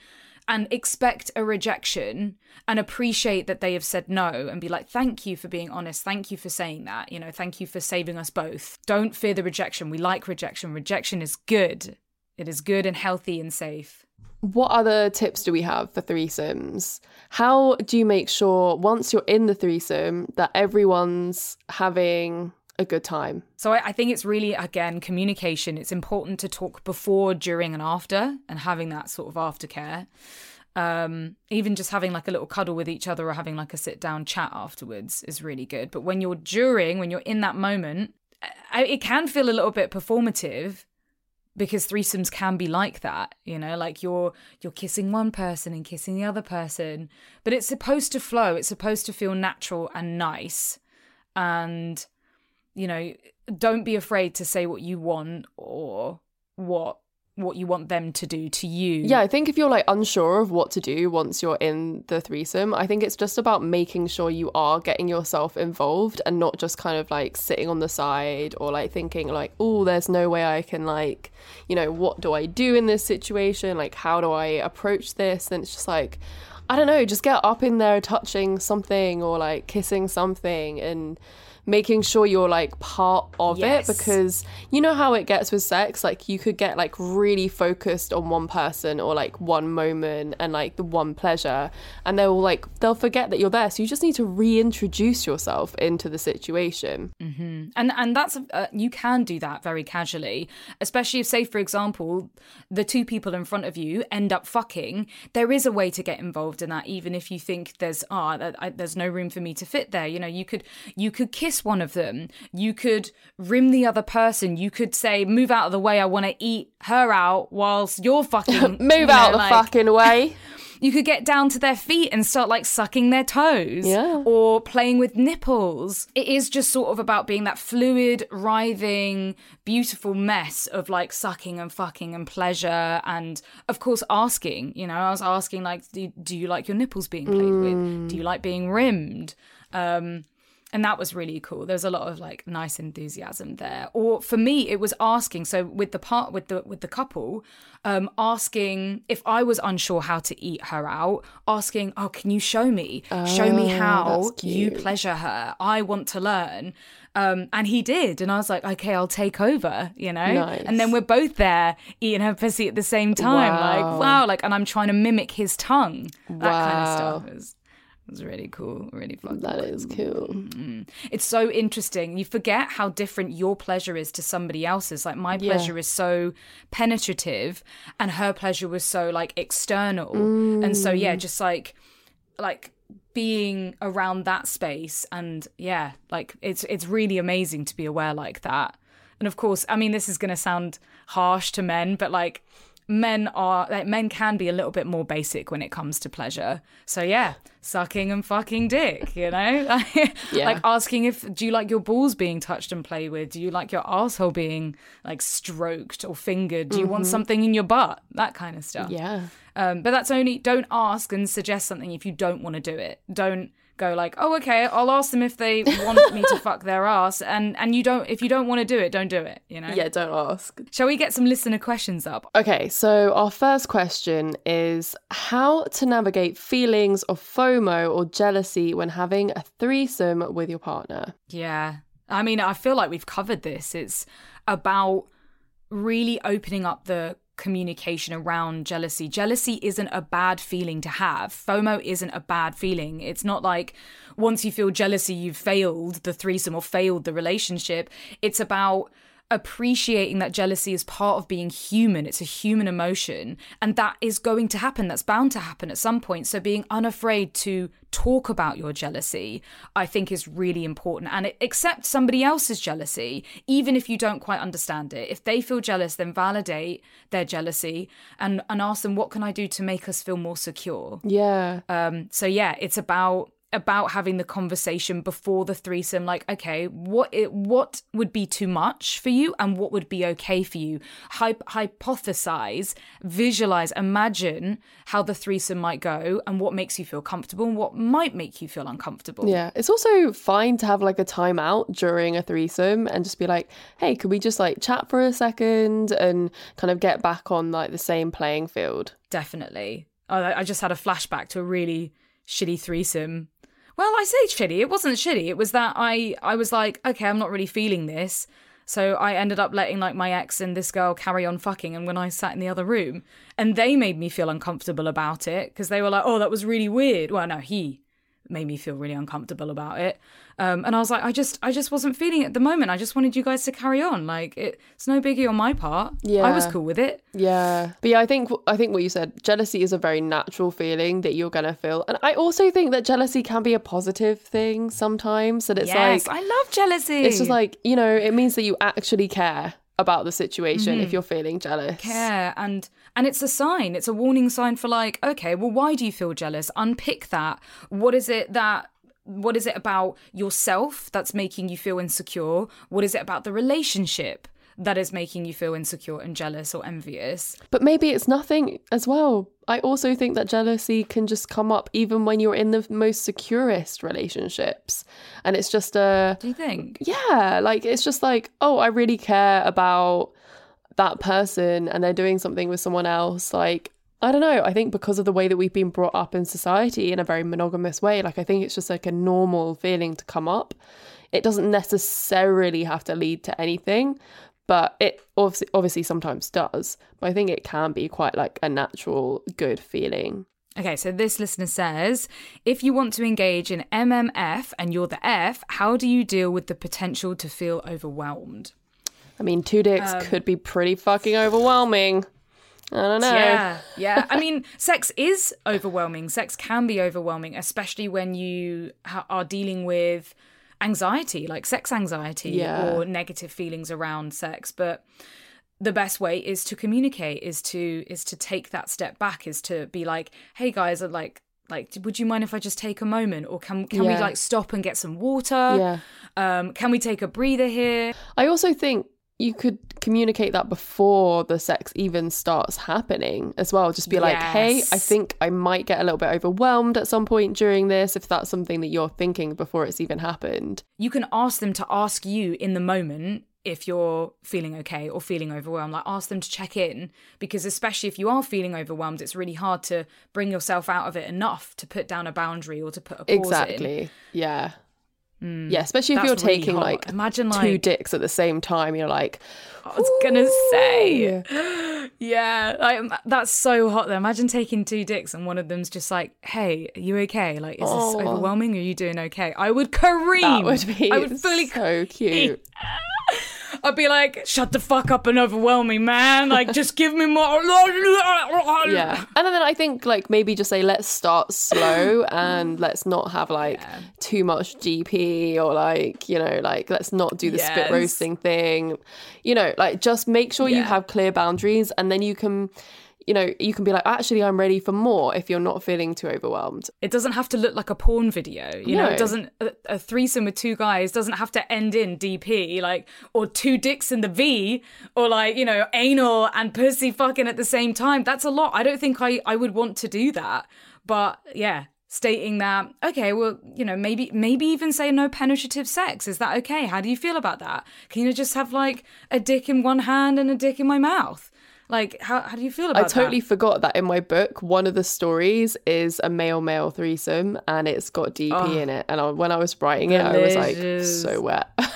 and expect a rejection and appreciate that they have said no and be like, thank you for being honest. Thank you for saying that. You know, thank you for saving us both. Don't fear the rejection. We like rejection. Rejection is good. It is good and healthy and safe. What other tips do we have for threesomes? How do you make sure once you're in the threesome that everyone's having a good time? So I, I think it's really again communication. It's important to talk before, during, and after, and having that sort of aftercare. Um, even just having like a little cuddle with each other or having like a sit down chat afterwards is really good. But when you're during, when you're in that moment, I, it can feel a little bit performative because threesomes can be like that you know like you're you're kissing one person and kissing the other person but it's supposed to flow it's supposed to feel natural and nice and you know don't be afraid to say what you want or what what you want them to do to you Yeah, I think if you're like unsure of what to do once you're in the threesome, I think it's just about making sure you are getting yourself involved and not just kind of like sitting on the side or like thinking like, oh, there's no way I can like, you know, what do I do in this situation? Like, how do I approach this? And it's just like, I don't know, just get up in there touching something or like kissing something and making sure you're like part of Yes. it because you know how it gets with sex? Like you could get like really focused on one person or like one moment and like the one pleasure and they'll like they'll forget that you're there. So you just need to reintroduce yourself into the situation. And and that's uh, you can do that very casually especially if say for example the two people in front of you end up fucking there is a way to get involved in that even if you think there's ah I, there's no room for me to fit there. You know you could you could kiss one of them you could rim the other person you could say move out of the way i want to eat her out whilst you're fucking *laughs* move you know, out the like- fucking way *laughs* you could get down to their feet and start like sucking their toes Yeah. or playing with nipples. It is just sort of about being that fluid, writhing, beautiful mess of like sucking and fucking and pleasure. And of course, asking, you know, I was asking, like, do, do you like your nipples being played with? Do you like being rimmed? Um, and that was really cool. There was a lot of like nice enthusiasm there. Or for me it was asking so with the part with the with the couple um asking if i was unsure how to eat her out asking oh can you show me? Show me how Oh, you pleasure her. I want to learn. Um and he did. And i was like okay i'll take over you know? Nice. and then we're both there eating her pussy at the same time Wow. like wow. like and i'm trying to mimic his tongue that kind of Wow. stuff was really cool really fucking that is cool mm. it's so interesting. You forget how different your pleasure is to somebody else's. Like my Yeah. pleasure is so penetrative and her pleasure was so like external. And so yeah, mm. just like like being around that space and yeah, like it's it's really amazing to be aware like that. And of course, I mean this is going to sound harsh to men, but like men are like men can be a little bit more basic when it comes to pleasure. So yeah, sucking and fucking dick, you know? *laughs* Yeah. Like asking if do you like your balls being touched and played with? Do you like your asshole being like stroked or fingered? Do you want something in your butt? That kind of stuff. yeah Um, but that's only don't ask and suggest something if you don't want to do it. Don't go like, oh okay, I'll ask them if they want me to *laughs* fuck their ass, and and you don't if you don't want to do it, don't do it. You know. yeah don't ask Shall we get some listener questions up? Okay, so our first question is how to navigate feelings of FOMO or jealousy when having a threesome with your partner. Yeah. I mean, I feel like we've covered this. It's about really opening up the communication around jealousy. Jealousy isn't a bad feeling to have. FOMO isn't a bad feeling. It's not like once you feel jealousy, you've failed the threesome or failed the relationship. It's about appreciating that jealousy is part of being human. It's a human emotion, and that is going to happen. That's bound to happen at some point. So, being unafraid to talk about your jealousy, I think, is really important. And accept somebody else's jealousy, even if you don't quite understand it. If they feel jealous, then validate their jealousy and, and ask them, what can I do to make us feel more secure? Yeah. Um, so, yeah, it's about about having the conversation before the threesome like okay what it, what would be too much for you and what would be okay for you Hy- hypothesize visualize imagine how the threesome might go and what makes you feel comfortable and what might make you feel uncomfortable Yeah. It's also fine to have like a timeout during a threesome and just be like, hey, could we just like chat for a second and kind of get back on like the same playing field? definitely I, I just had a flashback to a really shitty threesome well i say shitty. It wasn't shitty. It was that i i was like okay i'm not really feeling this. So i ended up letting like my ex and this girl carry on fucking. And when i sat in the other room and they made me feel uncomfortable about it because they were like oh that was really weird. Well no he made me feel really uncomfortable about it um, and i was like i just i just wasn't feeling it at the moment i just wanted you guys to carry on like it, it's no biggie on my part Yeah, i was cool with it Yeah. But yeah, I think I think what you said, jealousy is a very natural feeling that you're gonna feel. And I also think that jealousy can be a positive thing sometimes. That it's yes like i love jealousy it's just like, you know, it means that you actually care about the situation if you're feeling jealous. care and and it's a sign it's a warning sign for like okay well why do you feel jealous? Unpick that. What is it that what is it about yourself that's making you feel insecure? What is it about the relationship that is making you feel insecure and jealous or envious? But maybe it's nothing as well. I also think that jealousy can just come up even when you're in the most securest relationships. And it's just a, do you think? Yeah, like it's just like, oh, I really care about that person and they're doing something with someone else. Like, I don't know. I think because of the way that we've been brought up in society in a very monogamous way, like I think it's just like a normal feeling to come up. It doesn't necessarily have to lead to anything, but it obviously, obviously sometimes does. But I think it can be quite like a natural, good feeling. Okay, so this listener says if you want to engage in MMF and you're the F, how do you deal with the potential to feel overwhelmed? I mean, two dicks could be pretty fucking overwhelming. I don't know. Yeah, *laughs* yeah. I mean, sex is overwhelming. Sex can be overwhelming, especially when you ha- are dealing with anxiety, like sex anxiety Yeah. or negative feelings around sex. But the best way is to communicate, is to is to take that step back, is to be like, "Hey guys, like." Like, would you mind if I just take a moment, or can can we like stop and get some water? Yeah. Um, can we take a breather here? I also think you could communicate that before the sex even starts happening as well. Just be like, hey, I think I might get a little bit overwhelmed at some point during this, if that's something that you're thinking before it's even happened. you can ask them to ask you in the moment if you're feeling okay or feeling overwhelmed like ask them to check in because especially if you are feeling overwhelmed it's really hard to bring yourself out of it enough to put down a boundary or to put a pause in. Exactly. Yeah. Yeah, especially if you're really taking hot. like Imagine, like, two dicks at the same time. You're like, I was gonna say *gasps* yeah like, um, that's so hot though imagine taking two dicks and one of them's just like hey are you okay like is this Oh. overwhelming are you doing okay I would careen that would be I would fully so cute. *laughs* I'd be like, shut the fuck up and overwhelm me, man. Like, just give me more. *laughs* yeah. And then i think like maybe just say let's start slow and let's not have like too much DP or like you know like let's not do the spit roasting thing. You know like just make sure you have clear boundaries and then you can you know you can be like actually i'm ready for more if you're not feeling too overwhelmed It doesn't have to look like a porn video. You know, it doesn't, a, a threesome with two guys doesn't have to end in DP, like, or two dicks in the V, or like, you know, anal and pussy fucking at the same time. That's a lot. I don't think I, I would want to do that. But yeah, stating that, okay, well, you know, maybe, maybe even say no penetrative sex. Is that okay? How do you feel about that? Can you just have like a dick in one hand and a dick in my mouth? Like, how, how do you feel about I that? totally forgot that in my book, one of the stories is a male male threesome and it's got DP oh. in it. And I, when I was writing it, I was like, so wet. *laughs*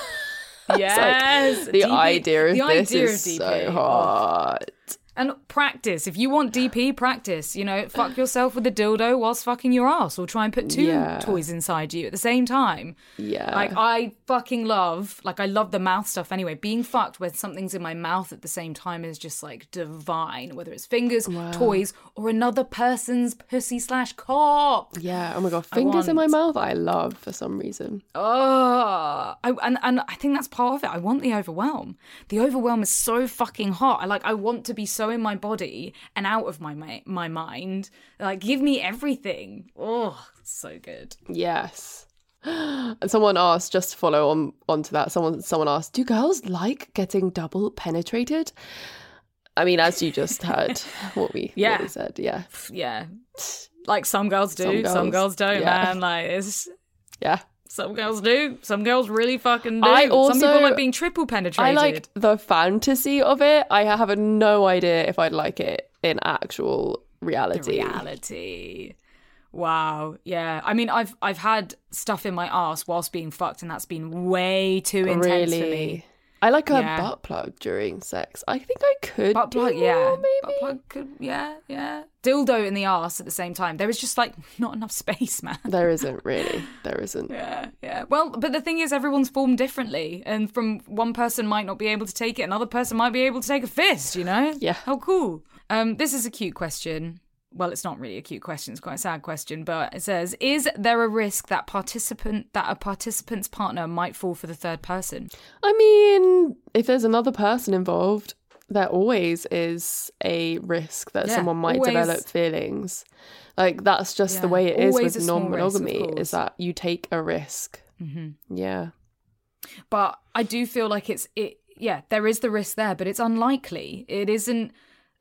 Yes, the DP idea of the this idea is of so DP. hot. And practice. If you want DP, practice. You know, fuck yourself with a dildo whilst fucking your ass, or try and put two Yeah. toys inside you at the same time. Yeah. Like I fucking love, like I love the mouth stuff anyway. Being fucked when something's in my mouth at the same time is just like divine. Whether it's fingers, toys, or another person's pussy slash cock. yeah. Oh my god, fingers in my mouth. I love for some reason. Oh, I, and and I think that's part of it. I want the overwhelm. The overwhelm is so fucking hot. I like. I want to be so in my body and out of my my, my mind. Like, give me everything. Oh, so good. Yes. And someone asked, just to follow on onto that, someone someone asked, do girls like getting double penetrated? I mean, as you just heard, *laughs* what we, Yeah. what we said, yeah, Yeah, like some girls do, Some some girls, girls, don't. yeah. Man, like it's. yeah. Some girls do. Some girls really fucking do. I Some also- people like being triple penetrated. I like the fantasy of it. I have no idea if I'd like it in actual reality. reality. Wow. Yeah. I mean, I've I've had stuff in my ass whilst being fucked, and that's been way too intense for me. I like a Yeah. butt plug during sex. I think I could. Butt do plug, more, yeah. maybe. Butt plug could, yeah, yeah. Dildo in the ass at the same time. There is just like *laughs* not enough space, man. There *laughs* isn't really. There isn't. Yeah, yeah. Well, but the thing is, everyone's formed differently, and from one person might not be able to take it, another person might be able to take a fist. You know? Yeah. How cool. Um, this is a cute question. Well, it's not really a cute question; it's quite a sad question. But it says, "Is there a risk that participant that a participant's partner might fall for the third person?" I mean, if there's another person involved, there always is a risk that Yeah, someone might always. develop feelings. Like that's just the way it is with a small risk, of non-monogamy. course. Is that you take a risk? Mm-hmm. Yeah. but I do feel like it's it yeah there is the risk there but it's unlikely it isn't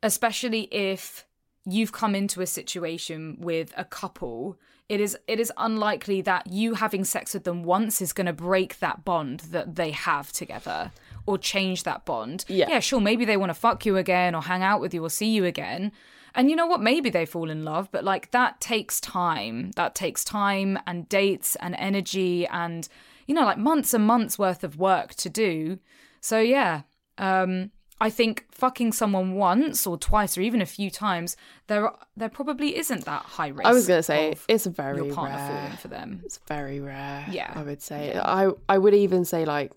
especially if you've come into a situation with a couple it is it is unlikely that you having sex with them once is going to break that bond that they have together or change that bond. Yeah. yeah sure maybe they want to fuck you again or hang out with you or see you again. And you know what? Maybe they fall in love but like that takes time. That takes time and dates and energy and you know like months and months worth of work to do. So yeah um i think fucking someone once or twice or even a few times there there probably isn't that high risk I was gonna say of it's very your partner rare. falling for them It's very rare. Yeah. I would say. I I would even say like,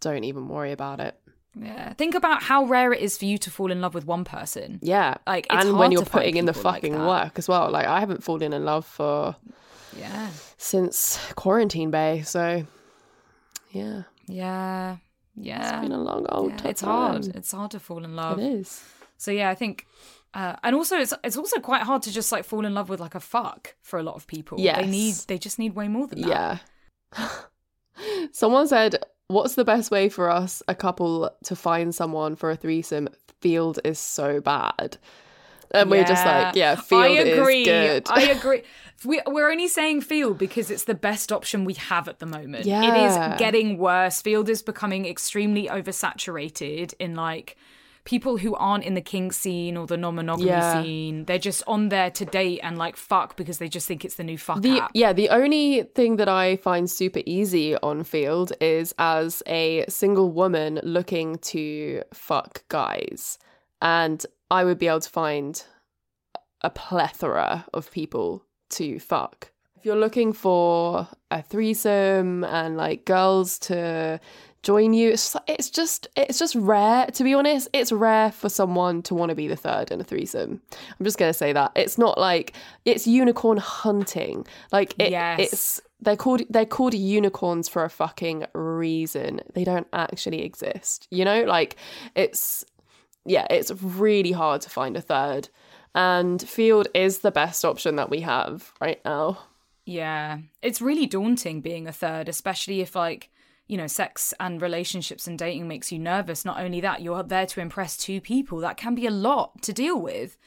don't even worry about it. yeah think about how rare it is for you to fall in love with one person Yeah. Like, it's and when you're putting in the people like fucking work as well. Like I haven't fallen in love for yeah since quarantine bay. So yeah, yeah yeah it's been a long old Yeah, time. it's hard. It's hard to fall in love. It is. So yeah, I think, uh, and also it's it's also quite hard to just like fall in love with like a fuck for a lot of people. Yeah. they need they just need way more than that. Yeah. *laughs* Someone said, "What's the best way for us, a couple, to find someone for a threesome? Feeld is so bad." And we're just like, yeah, Feeld I agree. is good. I *laughs* agree. We, we're only saying Feeld because it's the best option we have at the moment. Yeah. It is getting worse. Feeld is becoming extremely oversaturated in like people who aren't in the kink scene or the non-monogamy Yeah. scene. They're just on there to date and like fuck because they just think it's the new fuck The, app. yeah, the only thing that I find super easy on Feeld is as a single woman looking to fuck guys. And I would be able to find a plethora of people to fuck. If you're looking for a threesome and like girls to join you, it's, it's just it's just rare to be honest. It's rare for someone to want to be the third in a threesome. I'm just gonna say that it's not like it's unicorn hunting. Like it, Yes. it's they're called they're called unicorns for a fucking reason. They don't actually exist. You know, like it's yeah, it's really hard to find a third. And Feeld is the best option that we have right now. Yeah. It's really daunting being a third, especially if like, you know, sex and relationships and dating makes you nervous. Not only that, you're there to impress two people. That can be a lot to deal with.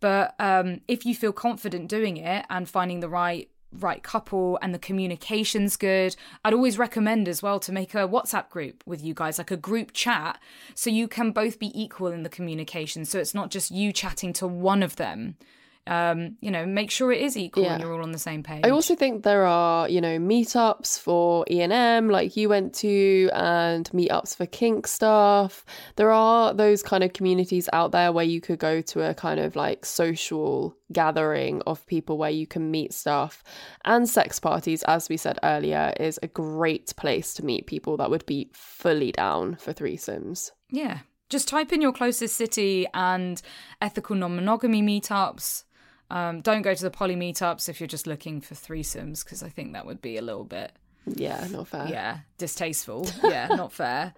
But um if you feel confident doing it and finding the right right couple and the communication's good, I'd always recommend as well to make a WhatsApp group with you guys, like a group chat, so you can both be equal in the communication. So it's not just you chatting to one of them Um, you know, make sure it is equal Yeah. and you're all on the same page. I also think there are, you know, meetups for ENM like you went to and meetups for kink stuff. There are those kind of communities out there where you could go to a kind of like social gathering of people where you can meet stuff. And sex parties, as we said earlier, is a great place to meet people that would be fully down for threesomes. Yeah. Just type in your closest city and ethical non monogamy meetups. Um, don't go to the poly meetups if you're just looking for threesomes, because I think that would be a little bit, Yeah, not fair. yeah, distasteful. *laughs* Yeah, not fair.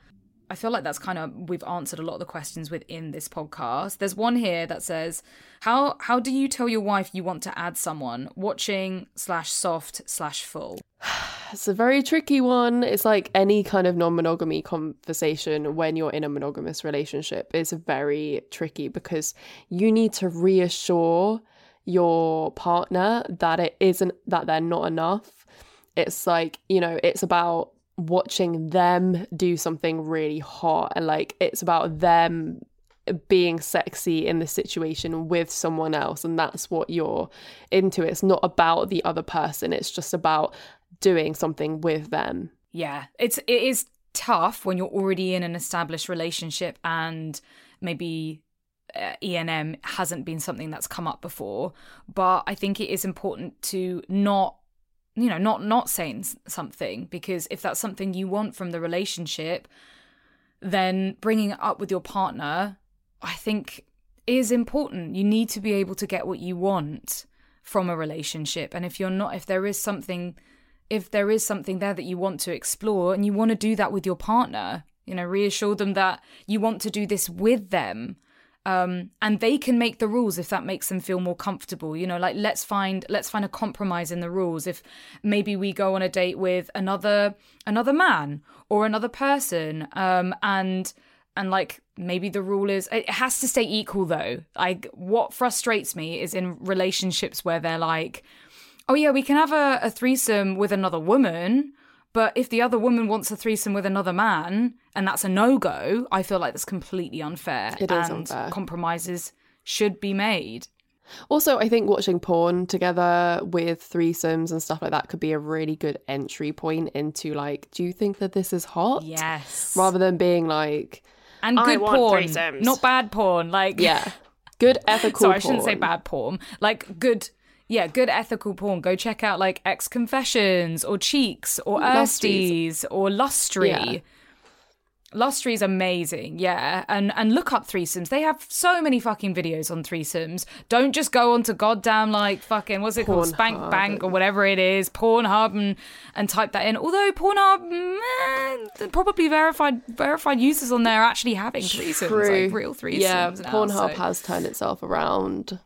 I feel like that's kind of we've answered a lot of the questions within this podcast. There's one here that says, "How how do you tell your wife you want to add someone? Watching slash soft slash full." *sighs* It's a very tricky one. It's like any kind of non monogamy conversation when you're in a monogamous relationship is very tricky because you need to reassure your partner that it isn't that they're not enough. It's like, you know, it's about watching them do something really hot and like it's about them being sexy in the situation with someone else and that's what you're into. It's not about the other person. It's just about doing something with them. Yeah, it's it is tough when you're already in an established relationship and maybe Uh, ENM hasn't been something that's come up before, but I think it is important to not you know, not not saying something because if that's something you want from the relationship, then bringing it up with your partner, I think is important. You need to be able to get what you want from a relationship. And if you're not if there is something if there is something there that you want to explore and you want to do that with your partner, you know, reassure them that you want to do this with them. Um, and they can make the rules if that makes them feel more comfortable. You know, like let's find let's find a compromise in the rules. If maybe we go on a date with another another man or another person, um, and and like maybe the rule is it has to stay equal though. Like what frustrates me is in relationships where they're like, oh yeah, we can have a, a threesome with another woman, but if the other woman wants a threesome with another man and that's a no go, I feel like that's completely unfair. It is and unfair. Compromises should be made. also i think watching porn together with threesomes and stuff like that could be a really good entry point into like do you think that this is hot Yes. rather than being like and I good want porn, threesomes. not bad porn. Like yeah good *laughs* ethical Sorry, I shouldn't say bad porn. Like good, yeah, good ethical porn. Go check out like XConfessions or Cheeks or. Ersties or Lustery. Yeah. Lustery's amazing, yeah. And and look up threesomes. They have so many fucking videos on threesomes. Don't just go on to goddamn like fucking what's it called? Spank Pornhub Bank or whatever it is, Pornhub and and type that in. Although Pornhub, mm, probably verified verified users on there are actually having threesomes, True. like real threesomes. yeah now, pornhub so- has turned itself around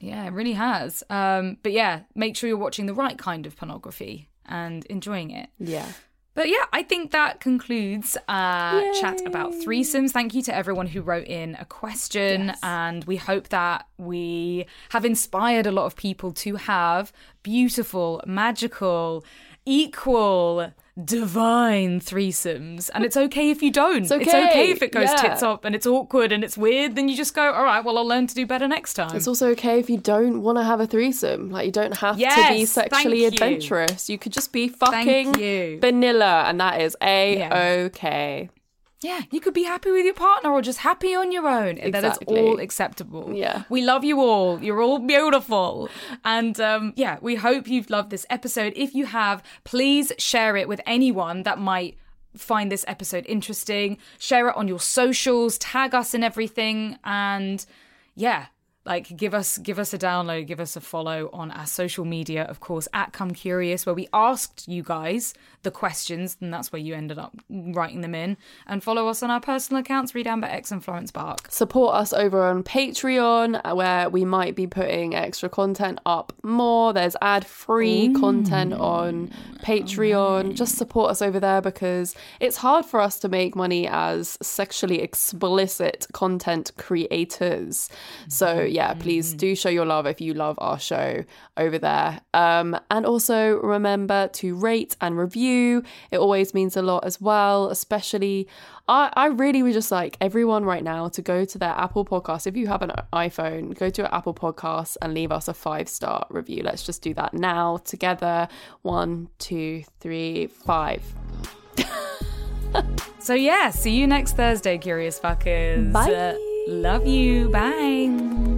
yeah, it really has. Um, but yeah, make sure you're watching the right kind of pornography and enjoying it. yeah But yeah, I think that concludes our chat about threesomes. Thank you to everyone who wrote in a question, Yes. and we hope that we have inspired a lot of people to have beautiful, magical, equal, divine threesomes. And it's okay if you don't. It's okay, okay, if it goes yeah. tits up and it's awkward and it's weird. Then you just go, all right, well, I'll learn to do better next time. It's also okay if you don't want to have a threesome. Like you don't have to be Yes, sexually you. adventurous. You could just be fucking you. vanilla, and that is a okay. Yeah, you could be happy with your partner or just happy on your own. And that is Exactly. all acceptable. Yeah. We love you all. You're all beautiful. And um, yeah, we hope you've loved this episode. If you have, please share it with anyone that might find this episode interesting. Share it on your socials, tag us and everything. And yeah, like give us give us a download, give us a follow on our social media, of course, at Come Curious, where we asked you guys the questions, and that's where you ended up writing them in. And follow us on our personal accounts, Reed Amber X and Florence Bark. Support us over on Patreon, uh, where we might be putting extra content up more. There's ad free content on Patreon. Just support us over there because it's hard for us to make money as sexually explicit content creators. So, yeah, please do show your love if you love our show over there. Um, and also remember to rate and review. It always means a lot as well, especially. I, I really would just like everyone right now to go to their Apple podcast. If you have an iPhone, go to Apple Podcasts and leave us a five star review. Let's just do that now together. One, two, three, five. *laughs* So yeah, see you next Thursday, curious fuckers. Bye. Uh, love you. Bye.